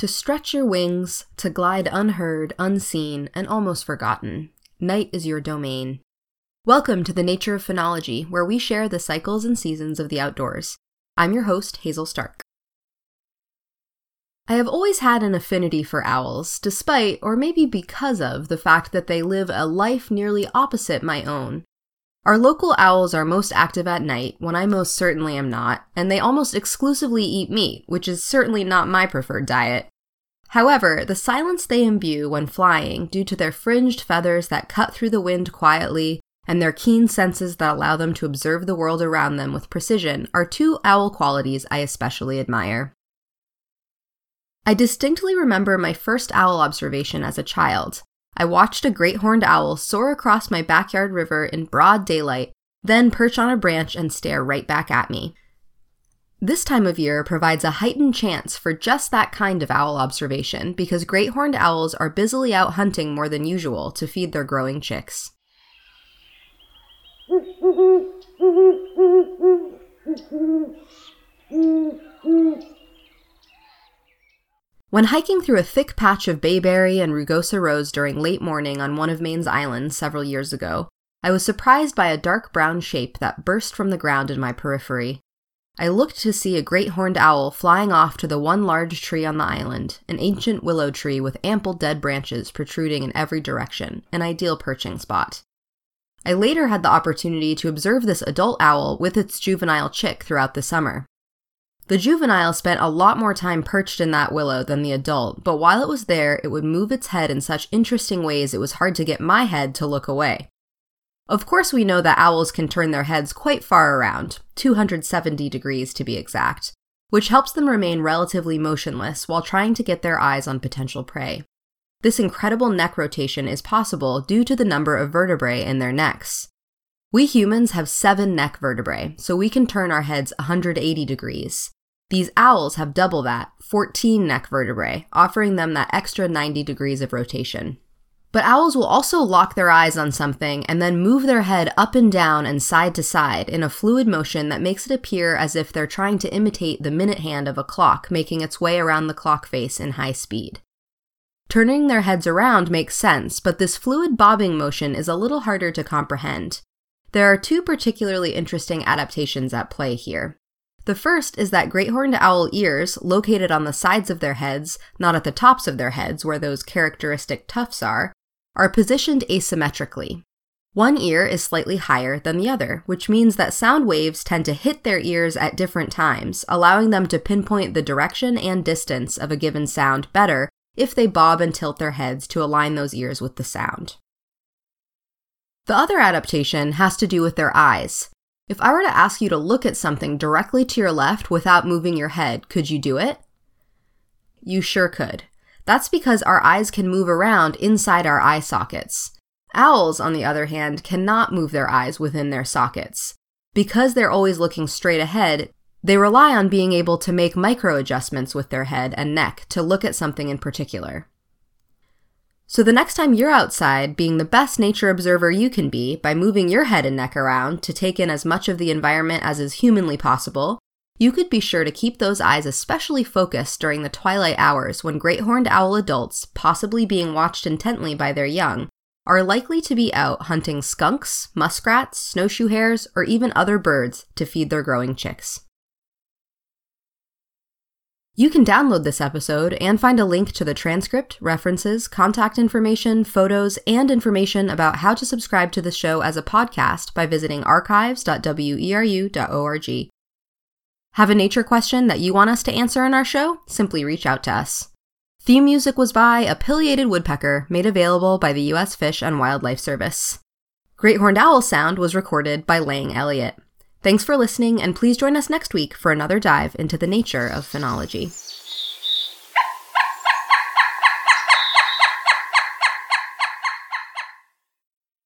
To stretch your wings, to glide unheard, unseen, and almost forgotten. Night is your domain. Welcome to the Nature of Phenology, where we share the cycles and seasons of the outdoors. I'm your host, Hazel Stark. I have always had an affinity for owls, despite, or maybe because of, the fact that they live a life nearly opposite my own. Our local owls are most active at night, when I most certainly am not, and they almost exclusively eat meat, which is certainly not my preferred diet. However, the silence they imbue when flying, due to their fringed feathers that cut through the wind quietly, and their keen senses that allow them to observe the world around them with precision, are two owl qualities I especially admire. I distinctly remember my first owl observation as a child. I watched a great horned owl soar across my backyard river in broad daylight, then perch on a branch and stare right back at me. This time of year provides a heightened chance for just that kind of owl observation because great horned owls are busily out hunting more than usual to feed their growing chicks. When hiking through a thick patch of bayberry and rugosa rose during late morning on one of Maine's islands several years ago, I was surprised by a dark brown shape that burst from the ground in my periphery. I looked to see a great horned owl flying off to the one large tree on the island, an ancient willow tree with ample dead branches protruding in every direction, an ideal perching spot. I later had the opportunity to observe this adult owl with its juvenile chick throughout the summer. The juvenile spent a lot more time perched in that willow than the adult, but while it was there, it would move its head in such interesting ways it was hard to get my head to look away. Of course, we know that owls can turn their heads quite far around, 270 degrees to be exact, which helps them remain relatively motionless while trying to get their eyes on potential prey. This incredible neck rotation is possible due to the number of vertebrae in their necks. We humans have seven neck vertebrae, so we can turn our heads 180 degrees. These owls have double that, 14 neck vertebrae, offering them that extra 90 degrees of rotation. But owls will also lock their eyes on something and then move their head up and down and side to side in a fluid motion that makes it appear as if they're trying to imitate the minute hand of a clock making its way around the clock face in high speed. Turning their heads around makes sense, but this fluid bobbing motion is a little harder to comprehend. There are two particularly interesting adaptations at play here. The first is that great horned owl ears, located on the sides of their heads, not at the tops of their heads where those characteristic tufts are, are positioned asymmetrically. One ear is slightly higher than the other, which means that sound waves tend to hit their ears at different times, allowing them to pinpoint the direction and distance of a given sound better if they bob and tilt their heads to align those ears with the sound. The other adaptation has to do with their eyes. If I were to ask you to look at something directly to your left without moving your head, could you do it? You sure could. That's because our eyes can move around inside our eye sockets. Owls, on the other hand, cannot move their eyes within their sockets. Because they're always looking straight ahead, they rely on being able to make micro adjustments with their head and neck to look at something in particular. So the next time you're outside, being the best nature observer you can be by moving your head and neck around to take in as much of the environment as is humanly possible, you could be sure to keep those eyes especially focused during the twilight hours when great horned owl adults, possibly being watched intently by their young, are likely to be out hunting skunks, muskrats, snowshoe hares, or even other birds to feed their growing chicks. You can download this episode and find a link to the transcript, references, contact information, photos, and information about how to subscribe to the show as a podcast by visiting archives.weru.org. Have a nature question that you want us to answer in our show? Simply reach out to us. Theme music was by A Pileated Woodpecker, made available by the U.S. Fish and Wildlife Service. Great Horned Owl sound was recorded by Lang Elliott. Thanks for listening, and please join us next week for another dive into the nature of phenology.